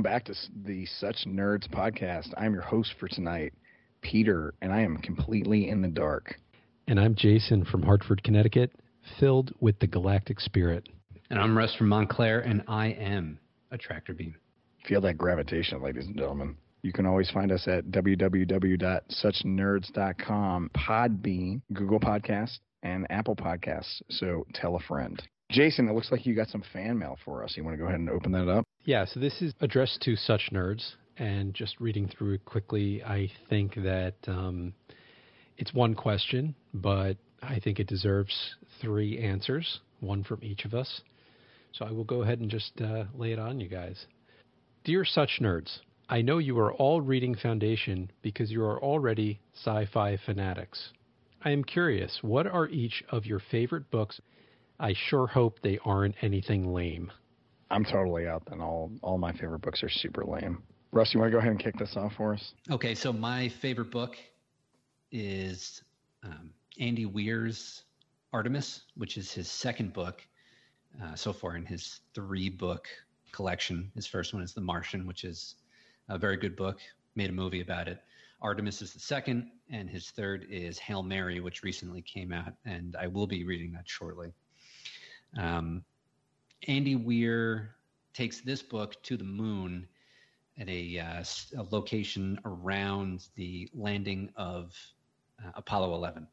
welcome back to the Such Nerds podcast. I'm your host for tonight, Peter, and I am completely in the dark. And I'm Jason from Hartford, Connecticut, filled with the galactic spirit. And I'm Russ from Montclair, and I am a tractor beam. Feel that gravitation, ladies and gentlemen. You can always find us at www.suchnerds.com, Podbean, Google Podcasts, and Apple Podcasts. So tell a friend. Jason, it looks like you got some fan mail for us. You want to go ahead and open that up? Yeah, so this is addressed to such nerds. And just reading through it quickly, I think that um, it's one question, but I think it deserves three answers, one from each of us. So I will go ahead and just uh, lay it on you guys. Dear such nerds, I know you are all reading Foundation because you are already sci fi fanatics. I am curious, what are each of your favorite books? I sure hope they aren't anything lame. I'm totally out then. All all my favorite books are super lame. Russ, you want to go ahead and kick this off for us? Okay, so my favorite book is um, Andy Weir's Artemis, which is his second book uh, so far in his three book collection. His first one is The Martian, which is a very good book. Made a movie about it. Artemis is the second, and his third is Hail Mary, which recently came out, and I will be reading that shortly. Um, Andy Weir takes this book to the moon at a, uh, a location around the landing of uh, Apollo 11.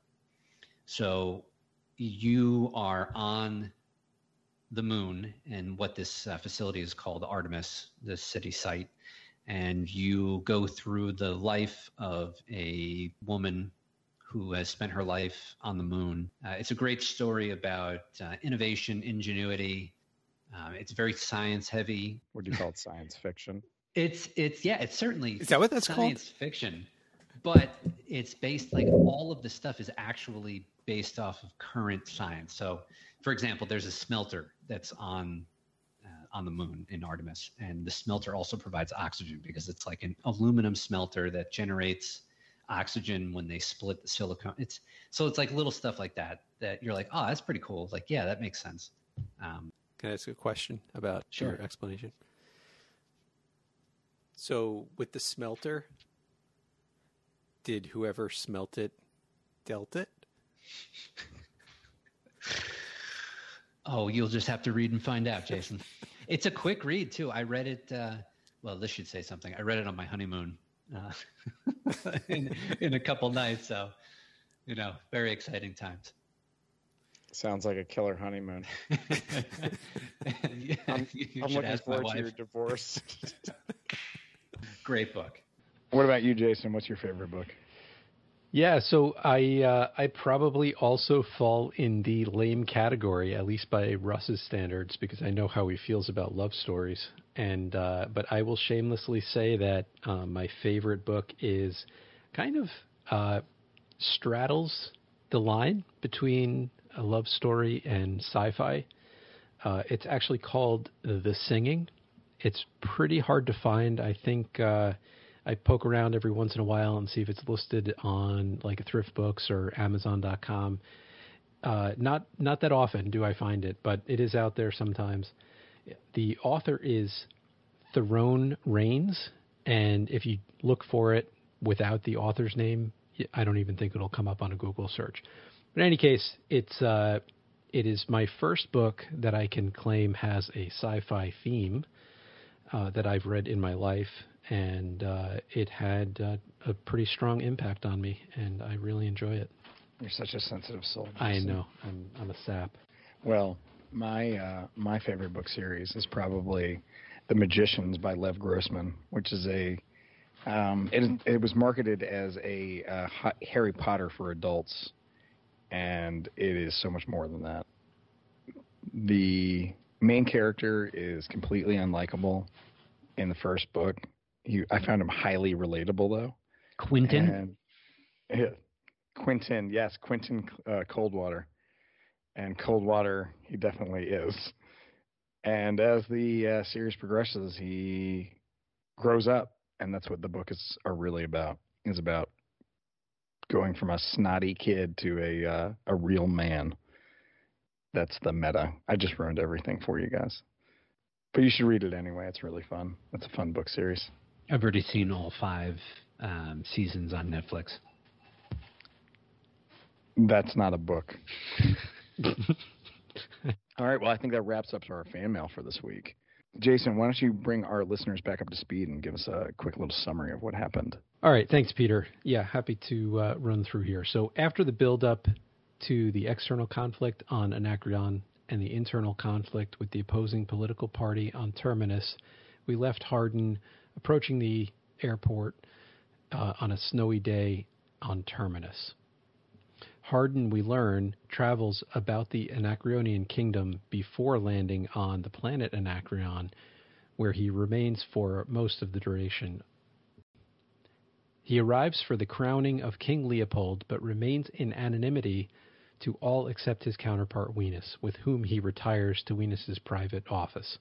So you are on the moon and what this uh, facility is called Artemis, the city site, and you go through the life of a woman who has spent her life on the moon. Uh, it's a great story about uh, innovation, ingenuity. Um, it's very science heavy. What do you call it? Science fiction. It's it's yeah. It's certainly is that what that's science called? fiction, but it's based like all of the stuff is actually based off of current science. So, for example, there's a smelter that's on on the moon in Artemis. And the smelter also provides oxygen because it's like an aluminum smelter that generates oxygen when they split the silicon. It's so it's like little stuff like that that you're like, oh, that's pretty cool. Like, yeah, that makes sense. Um, Can I ask a question about sure. your explanation? So with the smelter, did whoever smelt it dealt it? oh, you'll just have to read and find out, Jason. It's a quick read too. I read it. Uh, well, this should say something. I read it on my honeymoon uh, in in a couple nights. So, you know, very exciting times. Sounds like a killer honeymoon. yeah, I'm, I'm looking forward to your divorce. Great book. What about you, Jason? What's your favorite book? Yeah, so I uh, I probably also fall in the lame category, at least by Russ's standards, because I know how he feels about love stories. And uh, but I will shamelessly say that um, my favorite book is kind of uh, straddles the line between a love story and sci-fi. Uh, it's actually called The Singing. It's pretty hard to find. I think uh, I poke around every once in a while and see if it's listed on like thrift books or Amazon.com. Uh, not not that often do I find it, but it is out there sometimes. The author is Tyrone Raines, and if you look for it without the author's name, I don't even think it'll come up on a Google search. But in any case, it's uh, it is my first book that I can claim has a sci-fi theme uh, that I've read in my life, and uh, it had uh, a pretty strong impact on me, and I really enjoy it. You're such a sensitive soul. I know. I'm I'm a sap. Well, my uh, my favorite book series is probably The Magicians by Lev Grossman, which is a um, it, it was marketed as a uh, Harry Potter for adults, and it is so much more than that. The main character is completely unlikable in the first book, he, I found him highly relatable though. Quentin. And, yeah, Quentin, yes, Quentin uh, Coldwater, and Coldwater, he definitely is. And as the uh, series progresses, he grows up, and that's what the book is are really about. Is about going from a snotty kid to a uh, a real man. That's the meta. I just ruined everything for you guys. But you should read it anyway. It's really fun. It's a fun book series. I've already seen all five um, seasons on Netflix. That's not a book. All right. Well, I think that wraps up our fan mail for this week. Jason, why don't you bring our listeners back up to speed and give us a quick little summary of what happened? All right. Thanks, Peter. Yeah, happy to uh, run through here. So, after the build-up to the external conflict on Anacreon and the internal conflict with the opposing political party on Terminus, we left Hardin approaching the airport uh, on a snowy day on Terminus. Hardin, we learn, travels about the Anacreonian kingdom before landing on the planet Anacreon, where he remains for most of the duration. He arrives for the crowning of King Leopold, but remains in anonymity to all except his counterpart Wienis, with whom he retires to Wienis's private office.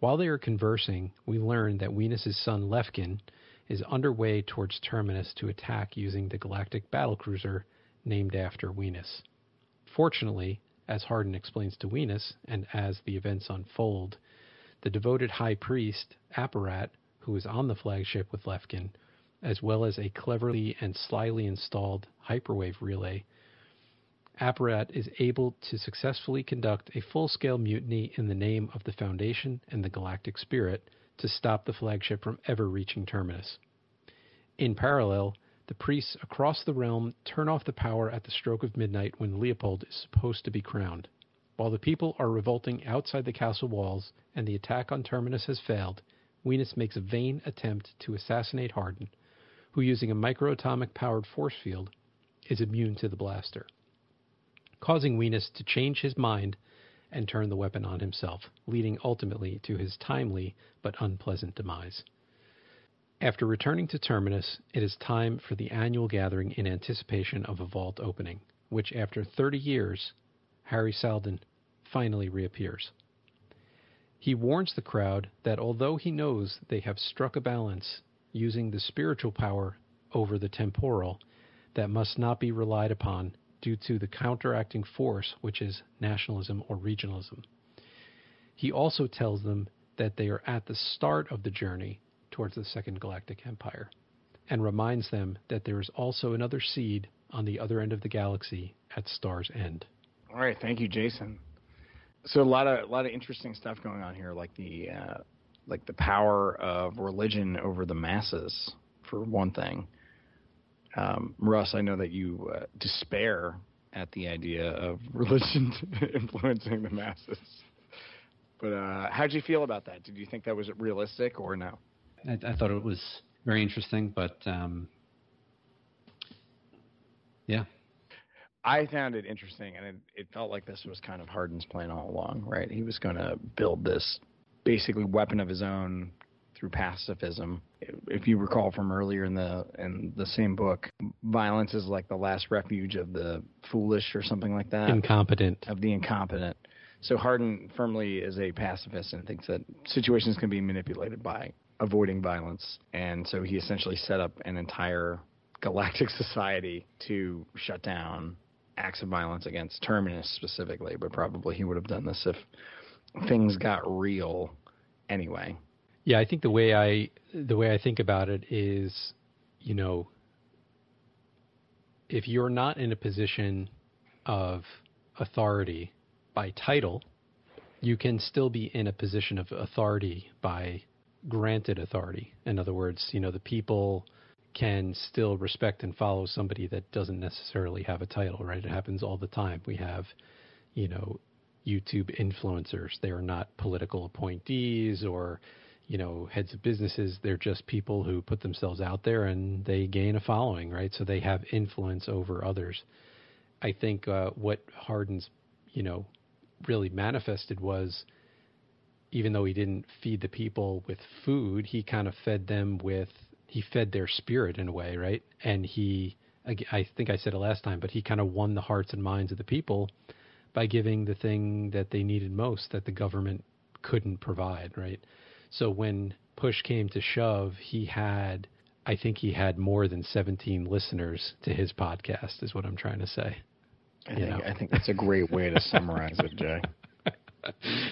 While they are conversing, we learn that Wienis's son Lefkin is underway towards Terminus to attack using the galactic battlecruiser named after Wienis. Fortunately, as Hardin explains to Wienis, and as the events unfold, the devoted high priest, Aporat, who is on the flagship with Lefkin, as well as a cleverly and slyly installed hyperwave relay, Aporat is able to successfully conduct a full scale mutiny in the name of the Foundation and the Galactic Spirit to stop the flagship from ever reaching terminus. In parallel, the priests across the realm turn off the power at the stroke of midnight when Leopold is supposed to be crowned. While the people are revolting outside the castle walls and the attack on Terminus has failed, Wienis makes a vain attempt to assassinate Hardin, who, using a microatomic powered force field, is immune to the blaster, causing Wienis to change his mind and turn the weapon on himself, leading ultimately to his timely but unpleasant demise. After returning to Terminus, it is time for the annual gathering in anticipation of a vault opening, which after 30 years, Hari Seldon finally reappears. He warns the crowd that although he knows they have struck a balance using the spiritual power over the temporal, that must not be relied upon due to the counteracting force, which is nationalism or regionalism. He also tells them that they are at the start of the journey towards the Second Galactic Empire, and reminds them that there is also another seed on the other end of the galaxy at Star's End. All right, thank you, Jason. So a lot of a lot of interesting stuff going on here, like the uh, like the power of religion over the masses, for one thing. Um, Russ, I know that you uh, despair at the idea of religion influencing the masses. But uh, how did you feel about that? Did you think that was realistic or no? I, I thought it was very interesting, but um, yeah. I found it interesting, and it, it felt like this was kind of Hardin's plan all along, right? He was going to build this basically weapon of his own through pacifism. If you recall from earlier in the in the same book, violence is like the last refuge of the foolish or something like that. Incompetent. Of the incompetent. So Hardin firmly is a pacifist and thinks that situations can be manipulated by avoiding violence. And so he essentially set up an entire galactic society to shut down acts of violence against Terminus specifically, but probably he would have done this if things got real anyway. Yeah, I think the way I the way I think about it is, you know, if you're not in a position of authority by title, you can still be in a position of authority by granted authority. In other words, you know, the people can still respect and follow somebody that doesn't necessarily have a title, right? It happens all the time. We have, you know, YouTube influencers. They are not political appointees or, you know, heads of businesses. They're just people who put themselves out there and they gain a following, right? So they have influence over others. I think uh, what Hardin's, you know, really manifested was even though he didn't feed the people with food, he kind of fed them with he fed their spirit in a way, right? And he I think I said it last time, but he kind of won the hearts and minds of the people by giving the thing that they needed most that the government couldn't provide, right? So when push came to shove, he had I think he had more than 17 listeners to his podcast is what I'm trying to say. I think know? I think that's a great way to summarize it, Jay.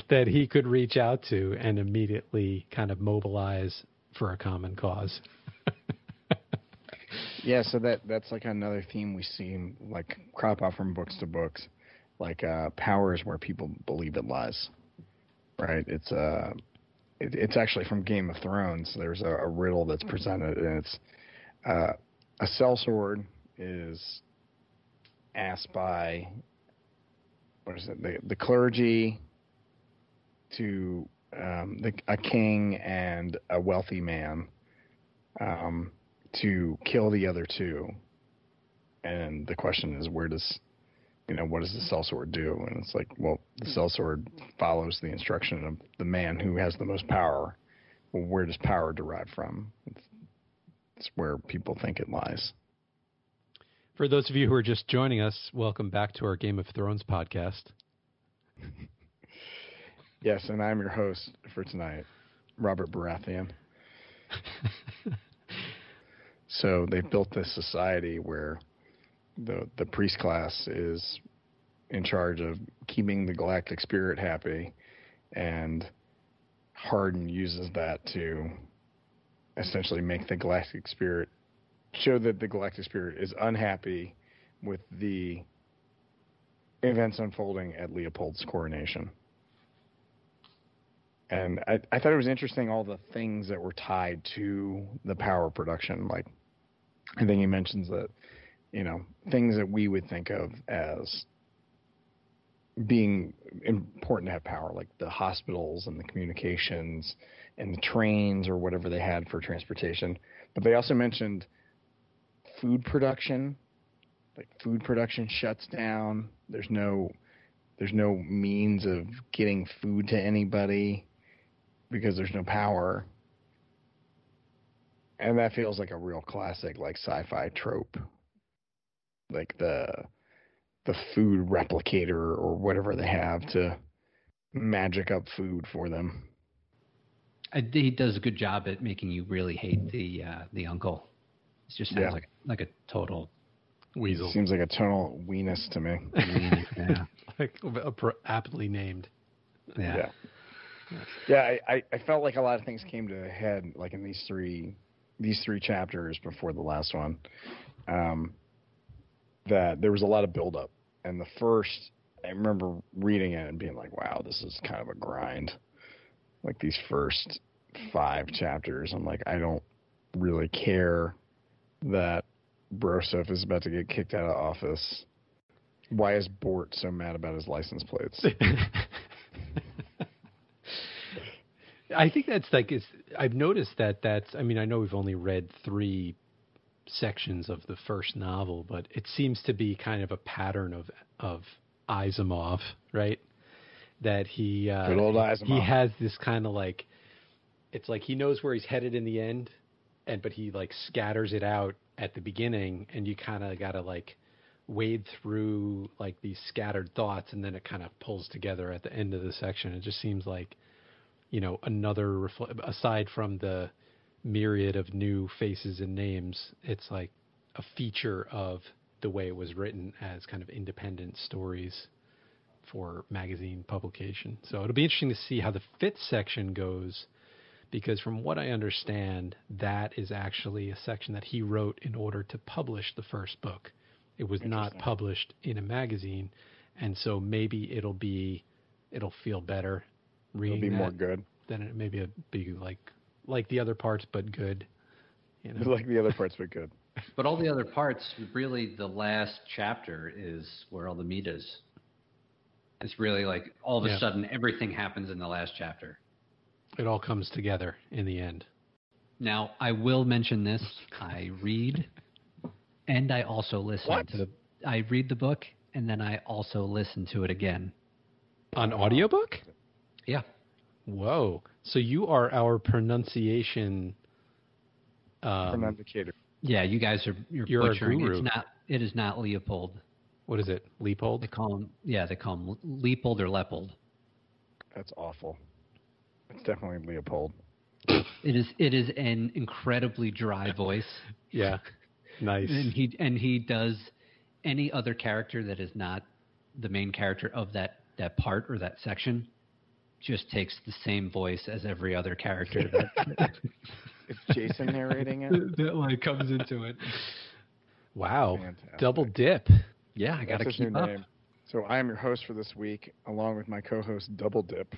that he could reach out to and immediately kind of mobilize for a common cause. Yeah, so that that's like another theme we see like crop out from books to books. Like uh, power is where people believe it lies, right? It's uh, it, it's actually from Game of Thrones. There's a, a riddle that's presented, and it's uh, a sellsword is asked by what is it? The the clergy to um, the, a king and a wealthy man. Um, to kill the other two. And the question is, where does, you know, what does the sellsword do? And it's like, well, the hmm. sellsword follows the instruction of the man who has the most power. Well, where does power derive from? It's, it's where people think it lies. For those of you who are just joining us, welcome back to our Game of Thrones podcast. yes, and I'm your host for tonight, Robert Baratheon. So they've built this society where the the priest class is in charge of keeping the galactic spirit happy, and Hardin uses that to essentially make the galactic spirit show that the galactic spirit is unhappy with the events unfolding at Leopold's coronation. And I, I thought it was interesting all the things that were tied to the power production, like I think he mentions that, you know, things that we would think of as being important to have power, like the hospitals and the communications and the trains or whatever they had for transportation. But they also mentioned food production, like food production shuts down. There's no there's no means of getting food to anybody because there's no power and that feels like a real classic like sci-fi trope like the the food replicator or whatever they have to magic up food for them I, he does a good job at making you really hate the uh, the uncle. It just sounds Yeah. like like a total Weasel. seems like a total weenus to me yeah like appro- aptly named. yeah. yeah yeah I, I, I felt like a lot of things came to a head like in these three these three chapters before the last one um, that there was a lot of buildup and the first i remember reading it and being like wow this is kind of a grind like these first five chapters i'm like i don't really care that broseph is about to get kicked out of office why is bort so mad about his license plates I think that's like it's. I've noticed that that's. I mean, I know we've only read three sections of the first novel, but it seems to be kind of a pattern of of Asimov, right? That he uh, Good old he has this kind of like. It's like he knows where he's headed in the end, and but he like scatters it out at the beginning, and you kind of got to like wade through like these scattered thoughts, and then it kind of pulls together at the end of the section. It just seems like you know another refle- aside from the myriad of new faces and names it's like a feature of the way it was written as kind of independent stories for magazine publication. So it'll be interesting to see how the fifth section goes because from what i understand that is actually a section that he wrote in order to publish the first book. It was not published in a magazine and so maybe it'll be it'll feel better it'll be that more good. then it maybe it'd be like like the other parts but good you know like the other parts but good But all the other parts, really, the last chapter is where all the meat is. It's really like all of a Yeah. sudden everything happens in the last chapter. it all comes together in the end Now, I will mention this. I read and I also listen What? to the I read the book and then I also listen to it again. on audiobook Yeah. whoa so you are our pronunciation um, Pronunciator. Yeah, you guys are you're, You're a butchering. guru. It's not it is not Leopold. what is it leopold They call him yeah, they call him Leopold or Leopold. That's awful. It's definitely Leopold. It is it is an incredibly dry voice. yeah nice and he and he does any other character that is not the main character of that that part or that section just takes the same voice as every other character that, It's Jason narrating it. that like comes into it. Wow. Fantastic. Double dip. Yeah, I got to That's keep new up. name. So I am your host for this week, along with my co-host Double Dip.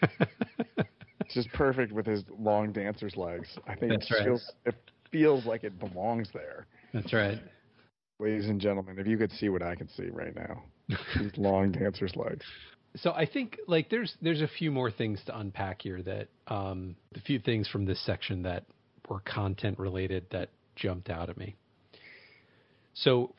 It's just perfect with his long dancer's legs. I think That's it right. feels it feels like it belongs there. That's right. Ladies and gentlemen, if you could see what I can see right now, these long dancer's legs. So I think like there's there's a few more things to unpack here that um the few things from this section that were content related that jumped out at me. So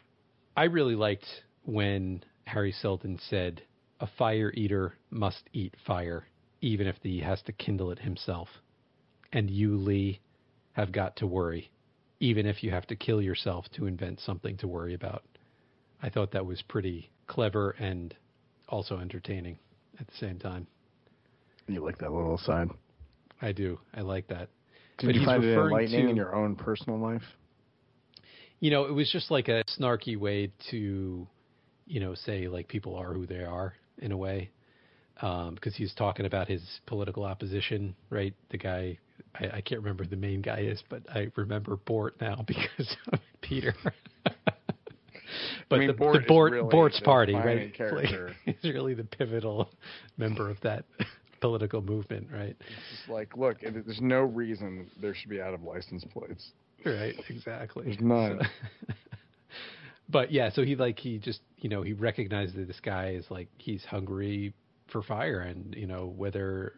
I really liked when Hari Seldon said a fire eater must eat fire even if he has to kindle it himself. And you Lee have got to worry even if you have to kill yourself to invent something to worry about. I thought that was pretty clever and also entertaining at the same time. You like that little aside? I do. I like that. Did But you he's find it referring enlightening to- in your own personal life? You know, it was just like a snarky way to, you know, say like people are who they are in a way. Um, because he's talking about his political opposition, right? The guy, I, I can't remember who the main guy is, but I remember Bort now because of Peter. but mean, the, Bort the Bort, really Bort's party, right? Character. Like, he's really the pivotal member of that political movement, right? It's just like, look, there's no reason there should be out of license plates. Right, exactly. There's none. So- but yeah, so he like he just you know he recognized that this guy is like he's hungry for fire, and you know whether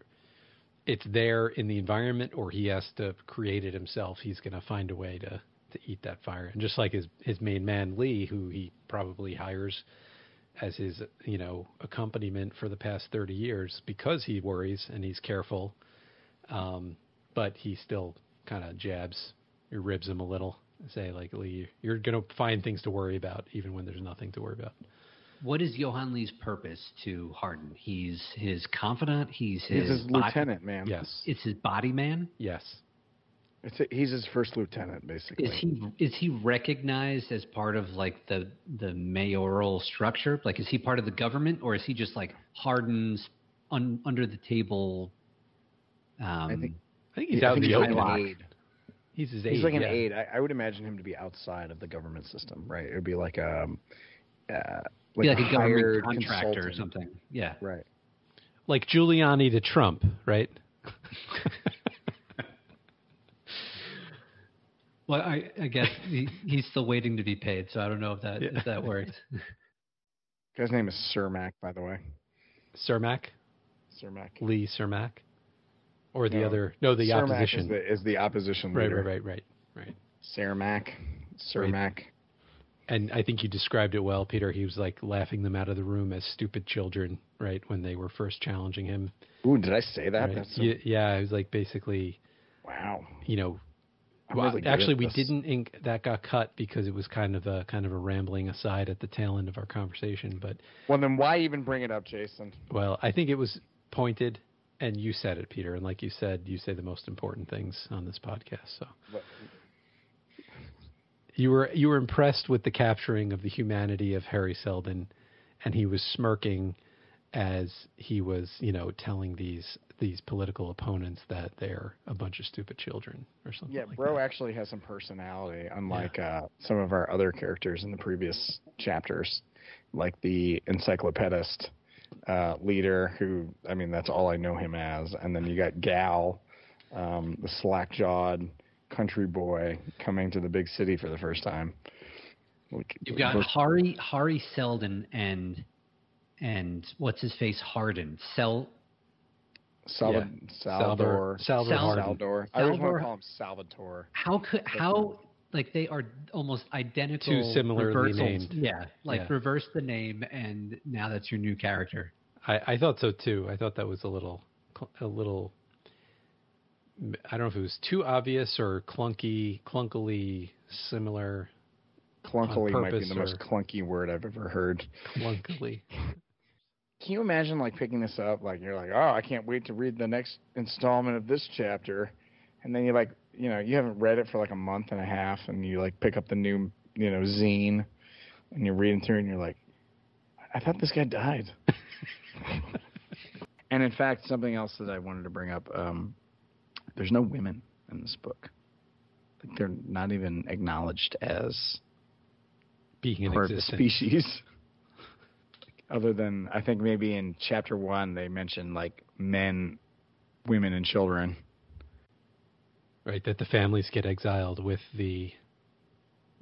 it's there in the environment or he has to create it himself, he's gonna find a way to to eat that fire. And just like his his main man Lee, who he probably hires as his you know accompaniment for the past 30 years because he worries and he's careful um, but he still kind of jabs or ribs him a little say like Lee you're going to find things to worry about even when there's nothing to worry about What is Yohan Lee's purpose to Hardin? He's his confidant. He's He's his, his body- lieutenant, man. yes It's his body man. yes It's a, he's his first lieutenant, basically. Is he is he recognized as part of like the the mayoral structure? Like, is he part of the government, or is he just like Hardin's un, under the table? Um, I think- I think he's I out in the he's like open an aide. he's his He's like an yeah. aide. I, I would imagine him to be outside of the government system, right? It would be like a, uh, be like a government hired contractor or something. Yeah. Right. like Giuliani to Trump right Well, I, I guess he, he's still waiting to be paid, so I don't know if that Yeah. if that works. Guy's name is Sermak, by the way. Sermak Sermak. Lee Sermak or the No. other no the Sermak opposition is the, is the opposition right leader. right right right right Sermak. Sermak. And I think you described it well, Peter. He was like laughing them out of the room as stupid children, right, when they were first challenging him. Ooh, did I say that? right? So, yeah, yeah, it was like basically, wow. you know, well, actually we didn't ink that got cut because it was kind of a kind of a rambling aside at the tail end of our conversation. But Well, then why even bring it up, Jason? well, I think it was pointed, and you said it, Peter. And like you said, you say the most important things on this podcast. So But- you were you were impressed with the capturing of the humanity of Hari Seldon, and he was smirking as he was, you know, telling these these political opponents that they're a bunch of stupid children or something. Yeah, like Bro that. actually has some personality, unlike uh, some of our other characters in the previous chapters, like the encyclopedist uh, leader, who, I mean, that's all I know him as. And then you got Gal, um, the slack jawed country boy coming to the big city for the first time. Like, You've got first- Hari Hari Seldon and and what's his face Hardin. Sel Salva- Salvador. Salvador Sal- Hardin. Salvador. I always want to call him Salvatore. how could how like they are almost identical. Two similarly reversals. named. Yeah, like Yeah. reverse the name and now that's your new character. I, I thought so too. I thought that was a little, a little. I don't know if it was too obvious or clunky, clunkily similar, Clunkily might be purpose the most clunky word I've ever heard. clunkily. Can you imagine like picking this up? Like you're like, oh, I can't wait to read the next installment of this chapter, and then you like, you know, you haven't read it for like a month and a half, and you like pick up the new, you know, zine, and you're reading through, and you're like, I thought this guy died. And in fact, something else that I wanted to bring up: um, there's no women in this book. Like they're not even acknowledged as Being an part of the species. Other than I think maybe in chapter one they mentioned like men, women, and children. right? That the families get exiled with the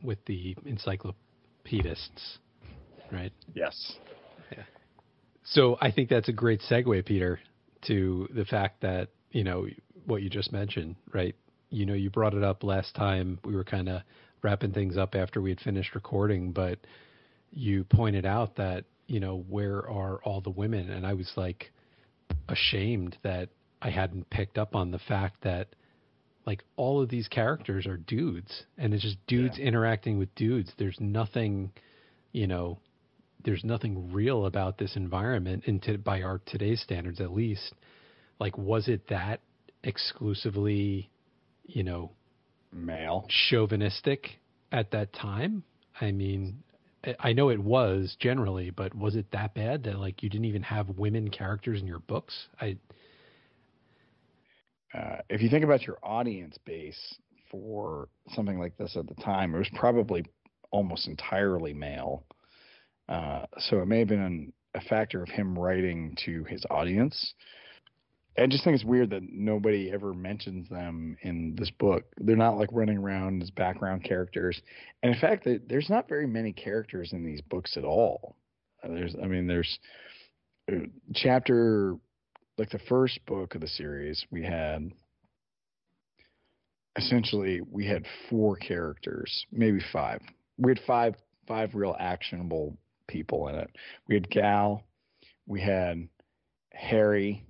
with the encyclopedists, right? Yes. So I think that's a great segue, Peter, to the fact that you know what you just mentioned, right? You know, you brought it up last time. We were kind of wrapping things up after we had finished recording, but you pointed out that you know where are all the women, and I was like ashamed that I hadn't picked up on the fact that like all of these characters are dudes, and it's just dudes interacting with dudes. There's nothing, you know, there's nothing real about this environment into by our today's standards at least like was it that exclusively you know Male. chauvinistic at that time i mean I- know it was generally but was it that bad that like you didn't even have women characters in your books i uh, if you think about your audience base for something like this at the time, it was probably almost entirely male. Uh, so it may have been a factor of him writing to his audience. I just think it's weird that nobody ever mentions them in this book. They're not like running around as background characters, and in fact, there's not very many characters in these books at all. Uh, there's, I mean, there's uh, chapter like the first book of the series, we had essentially we had four characters, maybe five. We had five five real actionable people in it. We had Gal, we had Hari,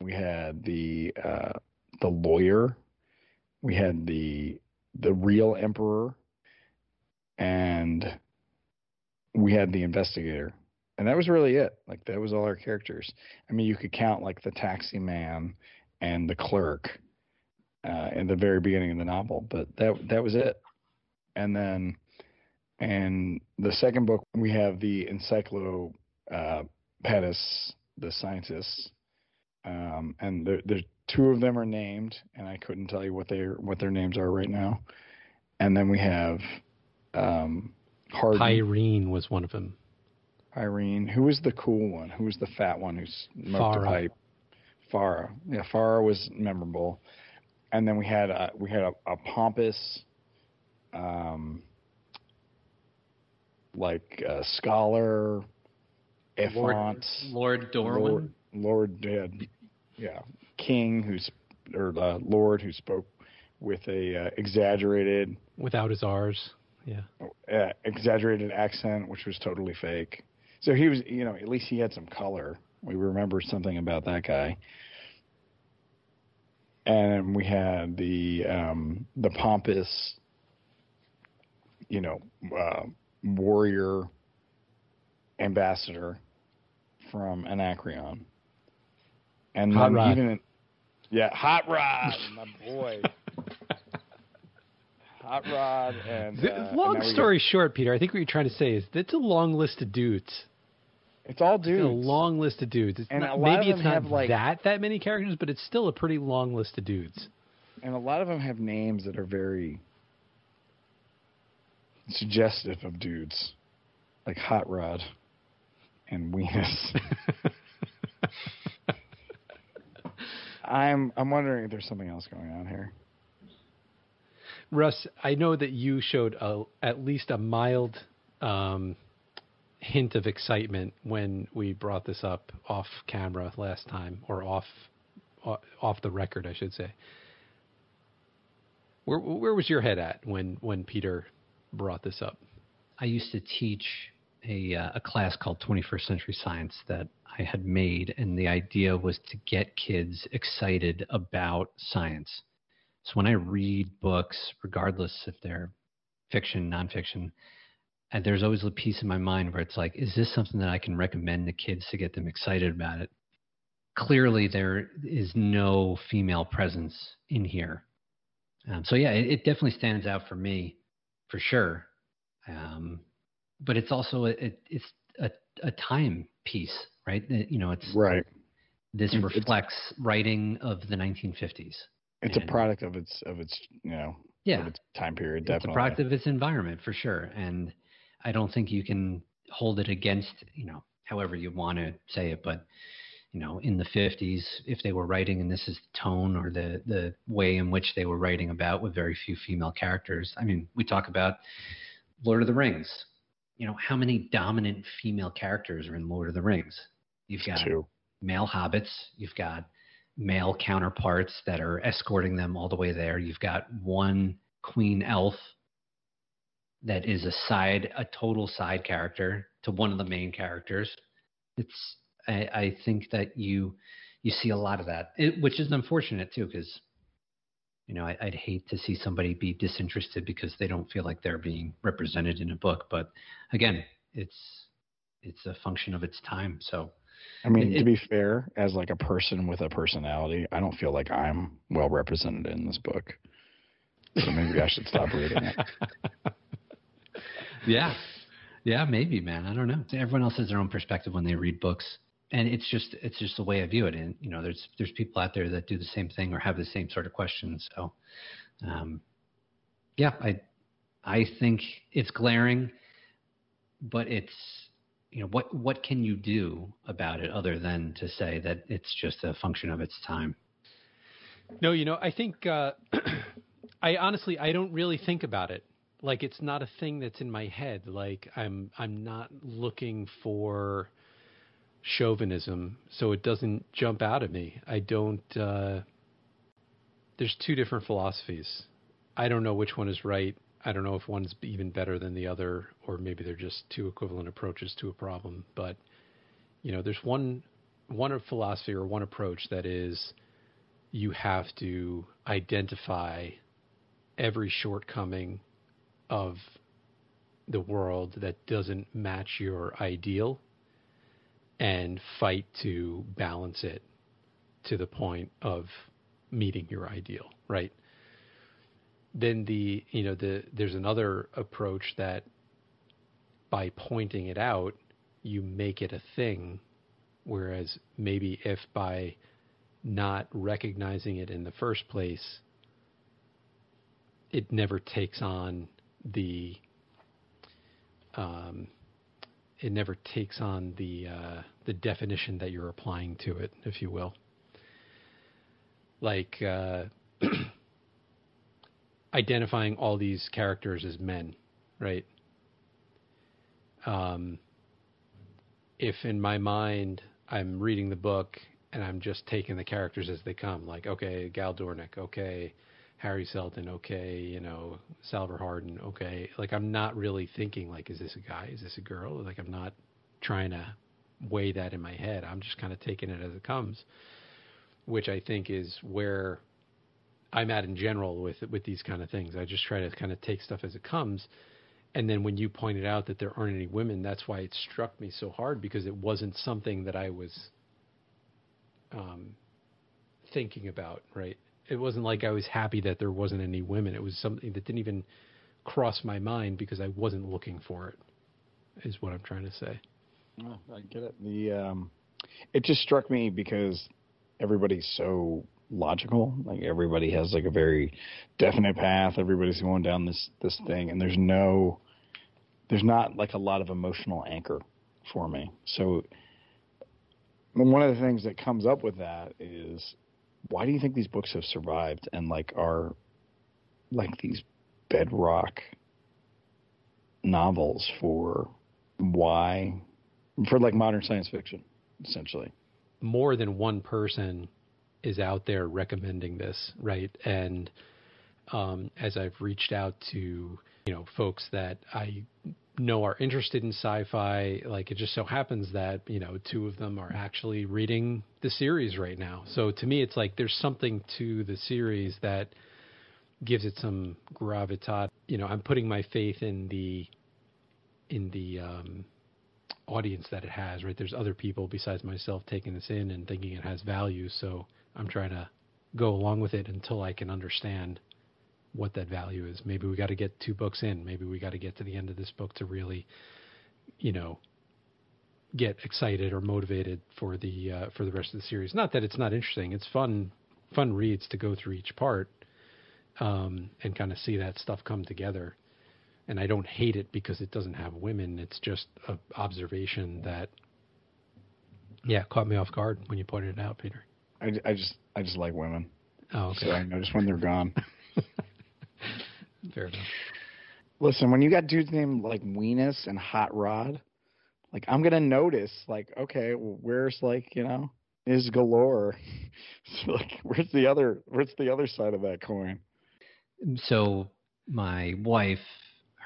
we had the uh, the lawyer, we had the the real emperor, and we had the investigator. And that was really it. Like that was all our characters. I mean, you could count like the taxi man and the clerk uh, in the very beginning of the novel, but that that was it. And then, and the second book we have the encyclopedist, uh, the scientists, um, and there, there's two of them are named, and I couldn't tell you what they what their names are right now. And then we have um, Hardy. Irene was one of them Irene. Who was the cool one? Who was the fat one who smoked a Fara. pipe? Fara. Yeah, Fara was memorable. And then we had a, we had a, a pompous, um, like uh, scholar, Lord, effant, Lord Dorwin. Lord, Lord uh, yeah, king who's or uh, Lord who spoke with a uh, exaggerated without his r's yeah uh, exaggerated accent, which was totally fake. So he was, you know, at least he had some color. We remember something about that guy. And we had the um, the pompous, you know, uh, warrior ambassador from Anacreon. And Hot Rod. even yeah, Hot Rod, my boy. Hot Rod and uh, long got- story short peter i think what you're trying to say is it's a long list of dudes It's all It's dudes. a long list of dudes. It's And not, a lot maybe of it's not have, like- that that many characters, but it's still a pretty long list of dudes. and a lot of them have names that are very suggestive of dudes, like Hot Rod and Weenus. I'm I'm wondering if there's something else going on here. Russ, I know that you showed a, at least a mild um, hint of excitement when we brought this up off camera last time, or off off the record, I should say. Where where was your head at when when Peter brought this up? I used to teach a, uh, a class called 21st Century Science that I had made, and the idea was to get kids excited about science. So when I read books, regardless if they're fiction, nonfiction, and there's always a piece in my mind where it's like, is this something that I can recommend to kids to get them excited about it? Clearly, there is no female presence in here. Um, so yeah, it, it definitely stands out for me, for sure. Um, but it's also a, it, it's a, a time piece, right? You know, it's Right. this It's- reflects writing of the 1950s. It's And- a product of its of its you know Yeah, of its time period. it's a product of its environment for sure and i don't think you can hold it against you know however you want to say it but you know in the 50s if they were writing and this is the tone or the the way in which they were writing about with very few female characters i mean we talk about lord of the rings you know how many dominant female characters are in lord of the rings you've got Two. male hobbits. You've got male counterparts that are escorting them all the way there. You've got one queen elf that is a side, a total side character to one of the main characters. It's, I, I think that you, you see a lot of that, it, which is unfortunate too, because, you know, I, I'd hate to see somebody be disinterested because they don't feel like they're being represented in a book. But again, it's, it's a function of its time. So, I mean, It- to be fair, as like a person with a personality, I don't feel like I'm well represented in this book. So maybe I should stop reading it. Yeah. Yeah, maybe, man. I don't know. Everyone else has their own perspective when they read books. And it's just it's just the way I view it. And you know, there's there's people out there that do the same thing or have the same sort of questions. So um yeah, I I think it's glaring, but it's you know, what what can you do about it other than to say that it's just a function of its time? No, you know, I think uh, I honestly I don't really think about it. Like it's not a thing that's in my head. Like I'm I'm not looking for chauvinism, so it doesn't jump out at me. I don't. Uh, there's two different philosophies. I don't know which one is right. I don't know if one's even better than the other, or maybe they're just two equivalent approaches to a problem. But you know, there's one one philosophy or one approach that is you have to identify every shortcoming of the world that doesn't match your ideal and fight to balance it to the point of meeting your ideal right? Then the you know the there's another approach that by pointing it out you make it a thing. Whereas maybe if by not recognizing it in the first place, it never takes on the um, it never takes on the uh, the definition that you're applying to it, if you will. Like uh, identifying all these characters as men, right? Um, if in my mind I'm reading the book and I'm just taking the characters as they come. Like, okay, Gal Dornick, okay, Hari Seldon, okay, you know, Salvor Hardin, okay. Like, I'm not really thinking like, is this a guy? Is this a girl? Like, I'm not trying to weigh that in my head. I'm just kind of taking it as it comes, which I think is where I'm at in general with with these kind of things. I just try to kind of take stuff as it comes. And then when you pointed out that there aren't any women, that's why it struck me so hard because it wasn't something that I was um, thinking about, right? It wasn't like I was happy that there wasn't any women. It was something that didn't even cross my mind because I wasn't looking for it. Is what I'm trying to say. Oh, I get it. The um, it just struck me because everybody's so logical. Like everybody has like a very definite path. Everybody's going down this this thing, and there's no, there's not like a lot of emotional anchor for me. So one of the things that comes up with that is why do you think these books have survived and like are like these bedrock novels for why for like modern science fiction essentially More than one person is out there recommending this, right? And um, as I've reached out to you know folks that I know are interested in sci-fi, like it just so happens that you know two of them are actually reading the series right now. So to me, it's like there's something to the series that gives it some gravitas. You know, I'm putting my faith in the in the um, audience that it has. Right, there's other people besides myself taking this in and thinking it has value. So I'm trying to go along with it until I can understand what that value is. Maybe we got to get two books in. Maybe we got to get to the end of this book to really, you know, get excited or motivated for the uh, for the rest of the series. Not that it's not interesting; it's fun fun reads to go through each part um, and kind of see that stuff come together. And I don't hate it because it doesn't have women. It's just an observation that, yeah, caught me off guard when you pointed it out, Peter. I, I just I just like women, Oh, okay. so I notice when they're gone. Fair enough. Listen, when you got dudes named like Wienis and Hot Rod, like I'm gonna notice, like, okay, well, where's like you know is galore? so, like, where's the other? Where's the other side of that coin? So my wife,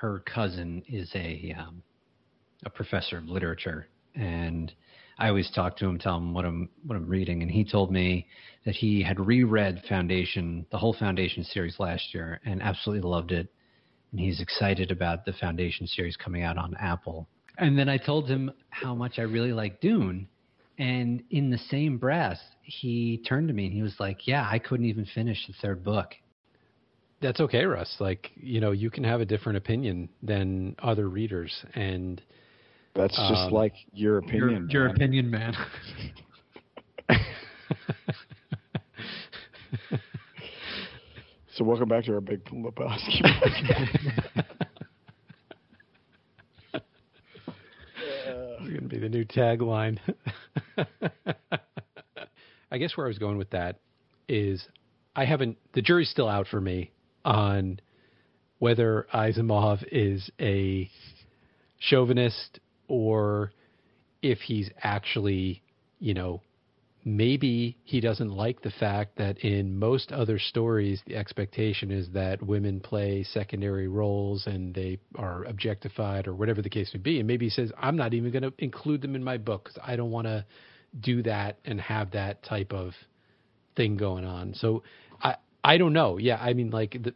her cousin is a um, a professor of literature, and I always talk to him, tell him what I'm what I'm reading, and he told me that he had reread Foundation, the whole Foundation series last year, and absolutely loved it, and he's excited about the Foundation series coming out on Apple. And then I told him how much I really like Dune, and in the same breath, he turned to me and he was like, "Yeah, I couldn't even finish the third book." That's okay, Russ. Like, you know, you can have a different opinion than other readers. And That's just Um, like your opinion. your, your man. opinion, man. So welcome back to our big Lebowski. podcast. It's going to be the new tagline. I guess where I was going with that is I haven't, the jury's still out for me on whether Asimov is a chauvinist or if he's actually, you know, maybe he doesn't like the fact that in most other stories the expectation is that women play secondary roles and they are objectified or whatever the case may be. And maybe he says i'm not even going to include them in my book because i don't want to do that and have that type of thing going on. So i i don't know. Yeah i mean like the,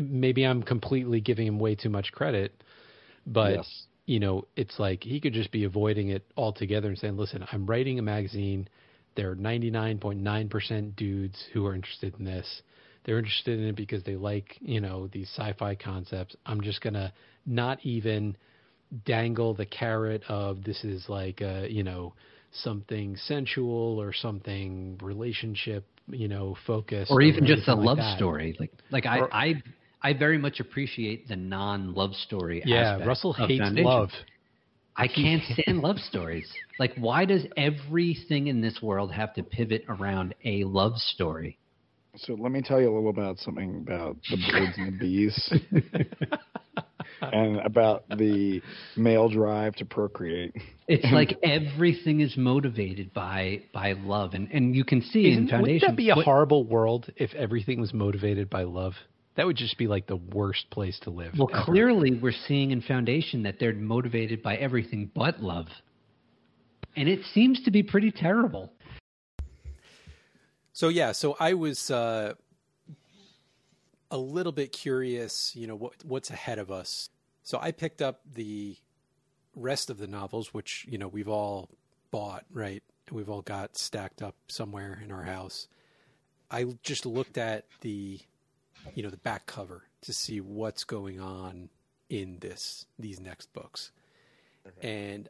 maybe i'm completely giving him way too much credit but yes. You know, it's like he could just be avoiding it altogether and saying, listen, I'm writing a magazine. There are 99.9% dudes who are interested in this. They're interested in it because they like, you know, these sci fi concepts. I'm just going to not even dangle the carrot of this is like, uh, you know, something sensual or something relationship, you know, focused. or even just a like love story. Like like Or- I I very much appreciate the non love story Yeah, aspect Russell of hates Foundation. love. I can't stand love stories. Like why does everything in this world have to pivot around a love story? So let me tell you a little about something about the birds and the bees, and about the male drive to procreate. It's like everything is motivated by by love, and and you can see in Isn't- Foundation. Wouldn't that be a what- horrible world if everything was motivated by love? That would just be like the worst place to live. Well, ever. clearly we're seeing in Foundation that they're motivated by everything but love, and it seems to be pretty terrible. So yeah, so I was uh, a little bit curious, you know, what what's ahead of us. So I picked up the rest of the novels, which you know we've all bought, right? We've all got stacked up somewhere in our house. I just looked at the, you know, the back cover to see what's going on in this these next books, and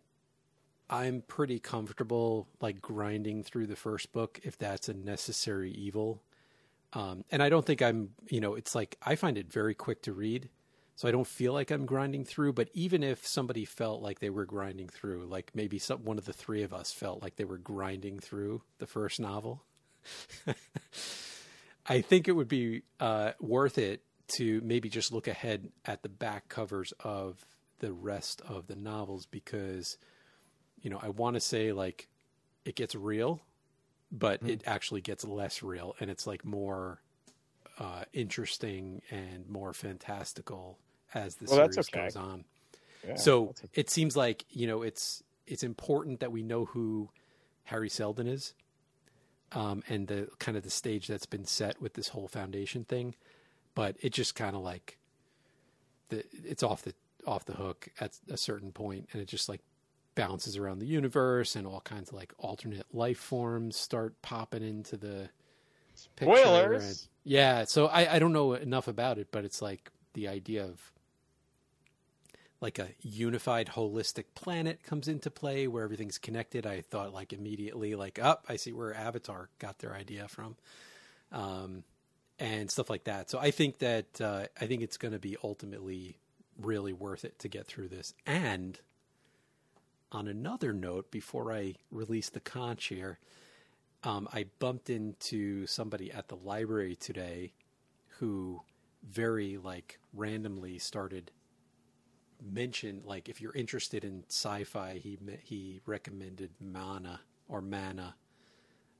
I'm pretty comfortable like grinding through the first book if that's a necessary evil. Um, and I don't think I'm, you know, it's like I find it very quick to read. So I don't feel like I'm grinding through, but even if somebody felt like they were grinding through, like maybe some, one of the three of us felt like they were grinding through the first novel, I think it would be uh, worth it to maybe just look ahead at the back covers of the rest of the novels because you know, I want to say like it gets real, but it actually gets less real and it's like more uh, interesting and more fantastical as the Well, series okay. goes on. Yeah, so a- it seems like, you know, it's it's important that we know who Hari Seldon is. Um, and the kind of the stage that's been set with this whole foundation thing, but it just kind of like the it's off the off the hook at a certain point, and it just like bounces around the universe, and all kinds of like alternate life forms start popping into the picture. Spoilers! and- yeah, so I I don't know enough about it, but it's like the idea of like a unified holistic planet comes into play where everything's connected, I thought like immediately like, up, oh, I see where Avatar got their idea from. Um, and stuff like that. So I think that uh, I think it's going to be ultimately really worth it to get through this. And on another note, before I release the conch here, um, I bumped into somebody at the library today who very like randomly started mention like if you're interested in sci-fi he he recommended mana or mana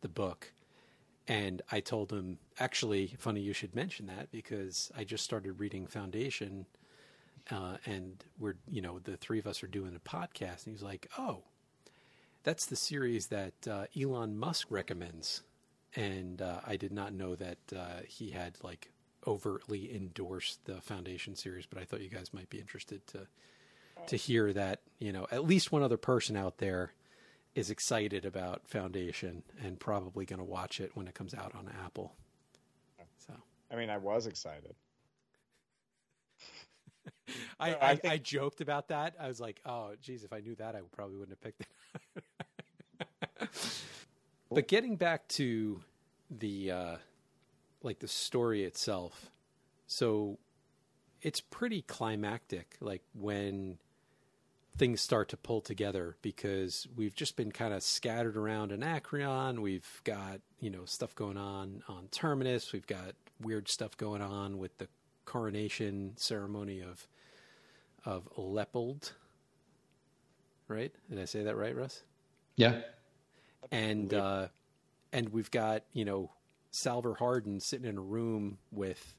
the book and I told him, actually, funny you should mention that because I just started reading Foundation, uh, and we're, you know, the three of us are doing a podcast. And he's like, oh, that's the series that uh, Elon Musk recommends. And uh, I did not know that uh, he had like overtly endorse the Foundation series, but I thought you guys might be interested to to hear that, you know, at least one other person out there is excited about Foundation and probably going to watch it when it comes out on Apple. So, I mean, I was excited. I, I, I, think... I, joked about that. I was like, oh, geez, if I knew that, I probably wouldn't have picked it. but getting back to the, uh, like the story itself. So it's pretty climactic. Like when things start to pull together because we've just been kind of scattered around Anacreon. We've got, you know, stuff going on on Terminus. We've got weird stuff going on with the coronation ceremony of of Lepold. Right? Did I say that right, Russ? Yeah. And uh and we've got, you know, Salvor Hardin sitting in a room with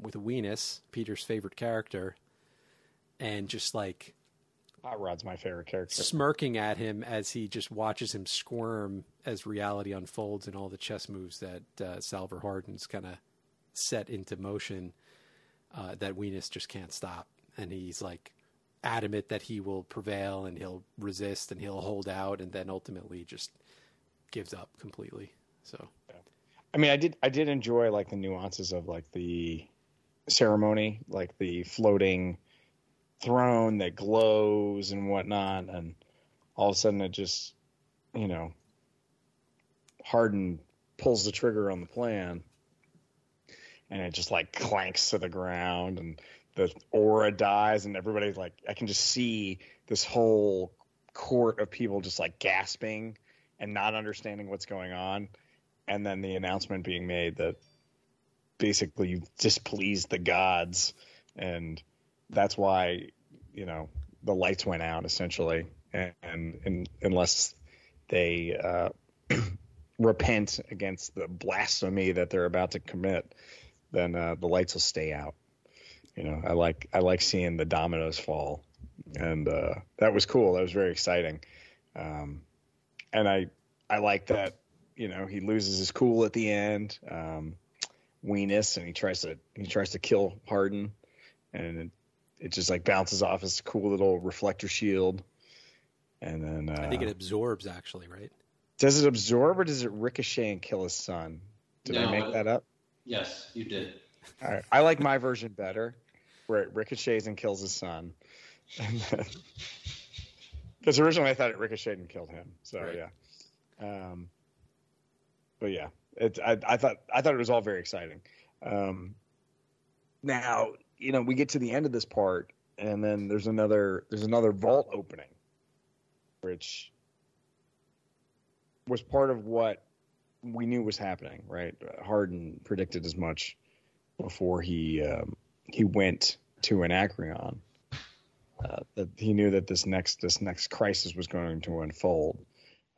with Wienis, Peter's favorite character, and just like Hot Rod's my favorite character. Smirking at him as he just watches him squirm as reality unfolds and all the chess moves that uh, Salvor Hardin's kind of set into motion uh, that Wienis just can't stop. And he's like adamant that he will prevail and he'll resist and he'll hold out and then ultimately just gives up completely. So. I mean, I did I did enjoy like the nuances of like the ceremony, like the floating throne that glows and whatnot, and all of a sudden it just, you know, Hardin pulls the trigger on the plan, and it just like clanks to the ground, and the aura dies, and everybody like I can just see this whole court of people just like gasping and not understanding what's going on, and then the announcement being made that basically you've displeased the gods and that's why you know the lights went out essentially, and, and, unless they uh, repent against the blasphemy that they're about to commit, then uh, the lights will stay out. You know, I like I like seeing the dominoes fall, and uh, that was cool. That was very exciting, um, and I I like that. You know, he loses his cool at the end. Um, Wienis, and he tries to he tries to kill Hardin, and it just like bounces off his cool little reflector shield, and then uh, I think it absorbs actually, right? Does it absorb or does it ricochet and kill his son? Did no, I make that up? Yes, you did. All right, I like my version better, where it ricochets and kills his son. Because originally I thought it ricocheted and killed him. So right. yeah, um, but yeah, it, I, I, thought I thought it was all very exciting. Um, now you know, we get to the end of this part, and then there's another there's another vault opening, which was part of what we knew was happening. Right, Hardin predicted as much before he um, he went to Anacreon. Uh, that he knew that this next this next crisis was going to unfold.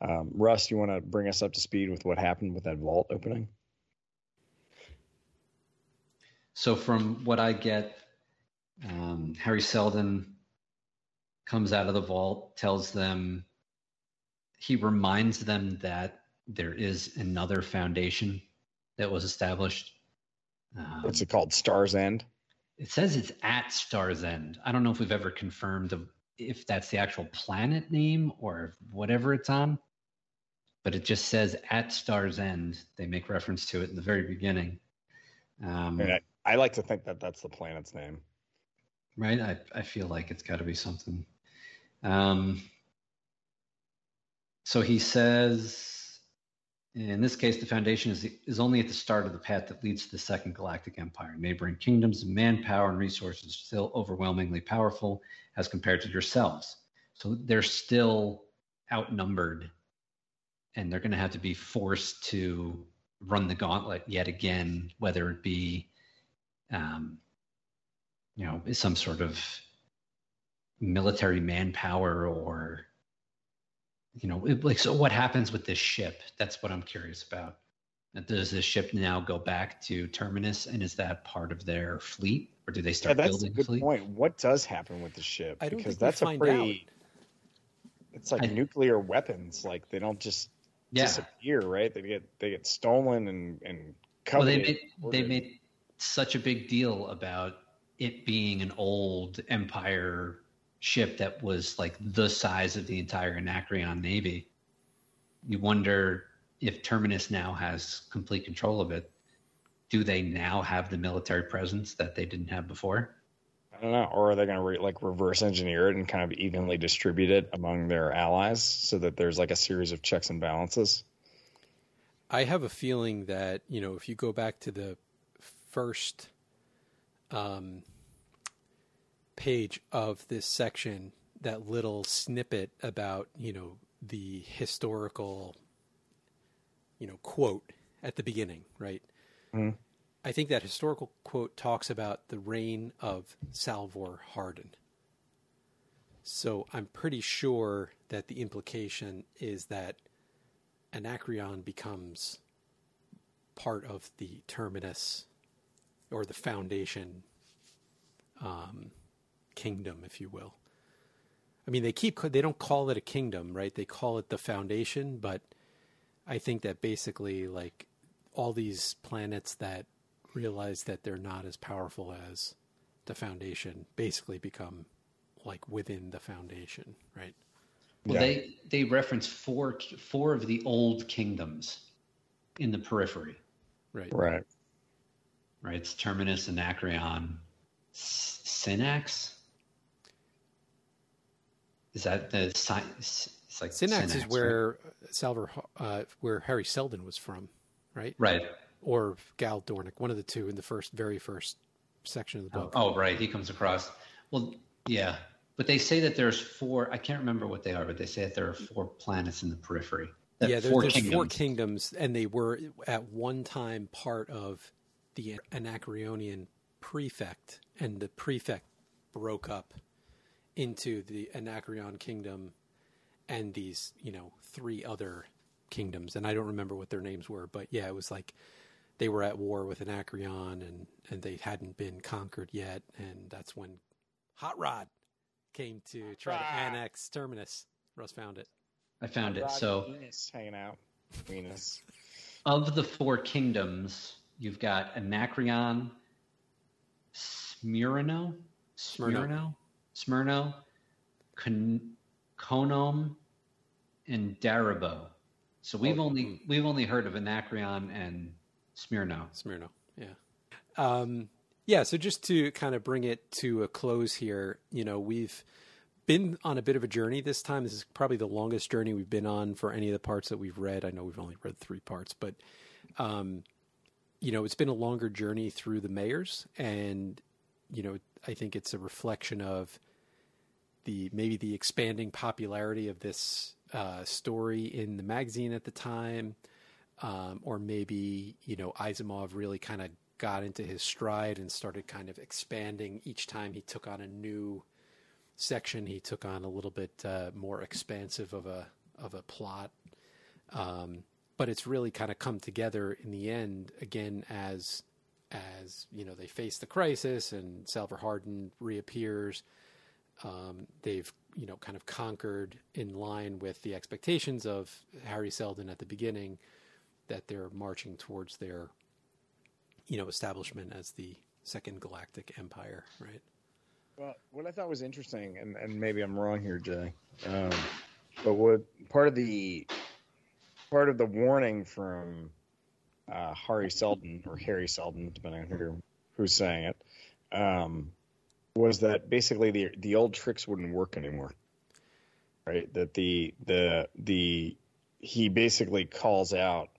Um, Russ, you want to bring us up to speed with what happened with that vault opening? So from what I get, um, Hari Seldon comes out of the vault, tells them, he reminds them that there is another foundation that was established. Um, What's it called? Star's End? It says it's at Star's End. I don't know if we've ever confirmed if that's the actual planet name or whatever it's on, but it just says at Star's End. They make reference to it in the very beginning. Um, I, I like to think that that's the planet's name. right? I, I feel like it's got to be something. Um, so he says, in this case, the Foundation is, is only at the start of the path that leads to the Second Galactic Empire. Neighboring kingdoms manpower and resources are still overwhelmingly powerful as compared to yourselves. So they're still outnumbered, and they're going to have to be forced to run the gauntlet yet again, whether it be, um, you know, some sort of military manpower or you know it, like so what happens with this ship that's what i'm curious about does this ship now go back to terminus and is that part of their fleet or do they start yeah, that's building a good fleet point. What does happen with the ship? I don't because think that's a find pretty. out. It's like I- nuclear weapons. Like they don't just yeah disappear, right? They get they get stolen and and well they made, they made such a big deal about it being an old empire ship that was like the size of the entire anacreon navy you wonder if terminus now has complete control of it do they now have the military presence that they didn't have before I don't know. Or are they going to re- like reverse engineer it and kind of evenly distribute it among their allies so that there's like a series of checks and balances? I have a feeling that you know if you go back to the first um, page of this section, that little snippet about you know the historical, you know, quote at the beginning, right? Mhm. I think that historical quote talks about the reign of Salvor Hardin. So I'm pretty sure that the implication is that Anacreon becomes part of the terminus or the foundation um, kingdom, if you will. I mean, they keep they don't call it a kingdom, right? They call it the foundation, but I think that basically, like all these planets that realize that they're not as powerful as the foundation, basically become like within the foundation, right? well Yeah. they they reference four four of the old kingdoms in the periphery Right. Right. right it's terminus anacreon S- Synnax is that the si- it's like Synnax, is right? where Salvor, uh, where Hari Seldon was from, right? right Or Gaal Dornick, one of the two in the first, very first section of the Oh, book. oh, right. He comes across. Well, yeah. But they say that there's four. I can't remember what they are, but they say that there are four planets in the periphery. Yeah, there, four there's kingdoms. four kingdoms, and they were at one time part of the Anacreonian prefect, and the prefect broke up into the Anacreon kingdom and these, you know, three other kingdoms, and I don't remember what their names were, but yeah, it was like they were at war with Anacreon, and and they hadn't been conquered yet, and that's when Hot Rod came to try to annex Terminus. Russ found it. I found it. Rod So, Venus hanging out. Venus. of the four kingdoms, you've got Anacreon, Smyrno, Smyrno, Smyrno, Con- Konom, and Daribow. So we've Oh, only hmm. we've only heard of Anacreon and Smyrno. Smyrna. Yeah. Um, yeah. So just to kind of bring it to a close here, you know, we've been on a bit of a journey this time. This is probably the longest journey we've been on for any of the parts that we've read. I know we've only read three parts, but, um, you know, it's been a longer journey through the mayors. And, you know, I think it's a reflection of the maybe the expanding popularity of this uh, story in the magazine at the time um, or maybe you know Asimov really kind of got into his stride and started kind of expanding each time he took on a new section. He took on a little bit uh, more expansive of a of a plot, um, but it's really kind of come together in the end again as as you know they face the crisis and Salvor Hardin reappears. Um, they've you know kind of conquered in line with the expectations of Harry Seldon at the beginning that they're marching towards their you know establishment as the second galactic empire right? Well, what I thought was interesting, and, and maybe I'm wrong here, Jay, um, but what part of the part of the warning from uh, Harry Seldon or Harry Seldon, depending on who, who's saying it, um, was that basically the the old tricks wouldn't work anymore. Right? That the the the he basically calls out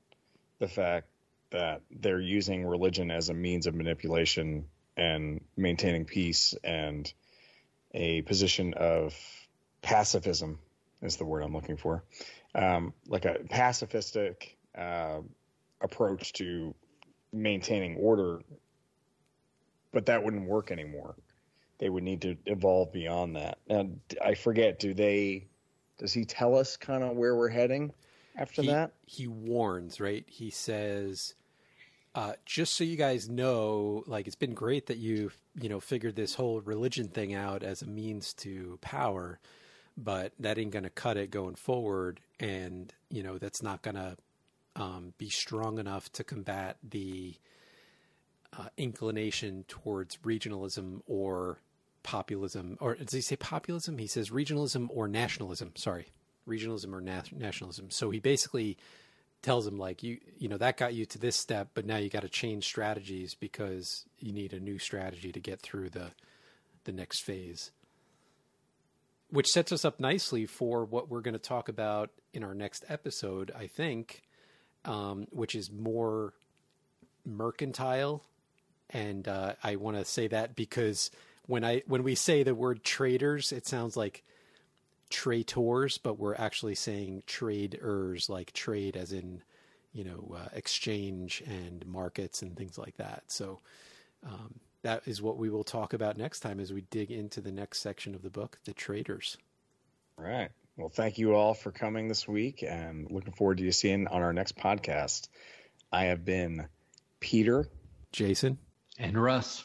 the fact that they're using religion as a means of manipulation and maintaining peace and a position of pacifism is the word I'm looking for, um, like a pacifistic uh, approach to maintaining order, but that wouldn't work anymore. They would need to evolve beyond that. And I forget, do they? Does he tell us kind of where we're heading after he, that? He warns, right? He says, uh, "Just so you guys know, like it's been great that you've you know figured this whole religion thing out as a means to power." but that ain't going to cut it going forward. And, you know, that's not going to um, be strong enough to combat the uh, inclination towards regionalism or populism. Or does he say populism? He says regionalism or nationalism. Sorry, regionalism or na- nationalism. So he basically tells him like you you know that got you to this step but now you got to change strategies because you need a new strategy to get through the the next phase which sets us up nicely for what we're going to talk about in our next episode, I think, um, which is more mercantile. And uh, I want to say that because when I when we say the word traders, it sounds like traitors, but we're actually saying traders, like trade as in you know uh, exchange and markets and things like that. So um, that is what we will talk about next time as we dig into the next section of the book, The Traders. All right. Well, thank you all for coming this week and looking forward to you seeing on our next podcast. I have been Peter, Jason, and Russ.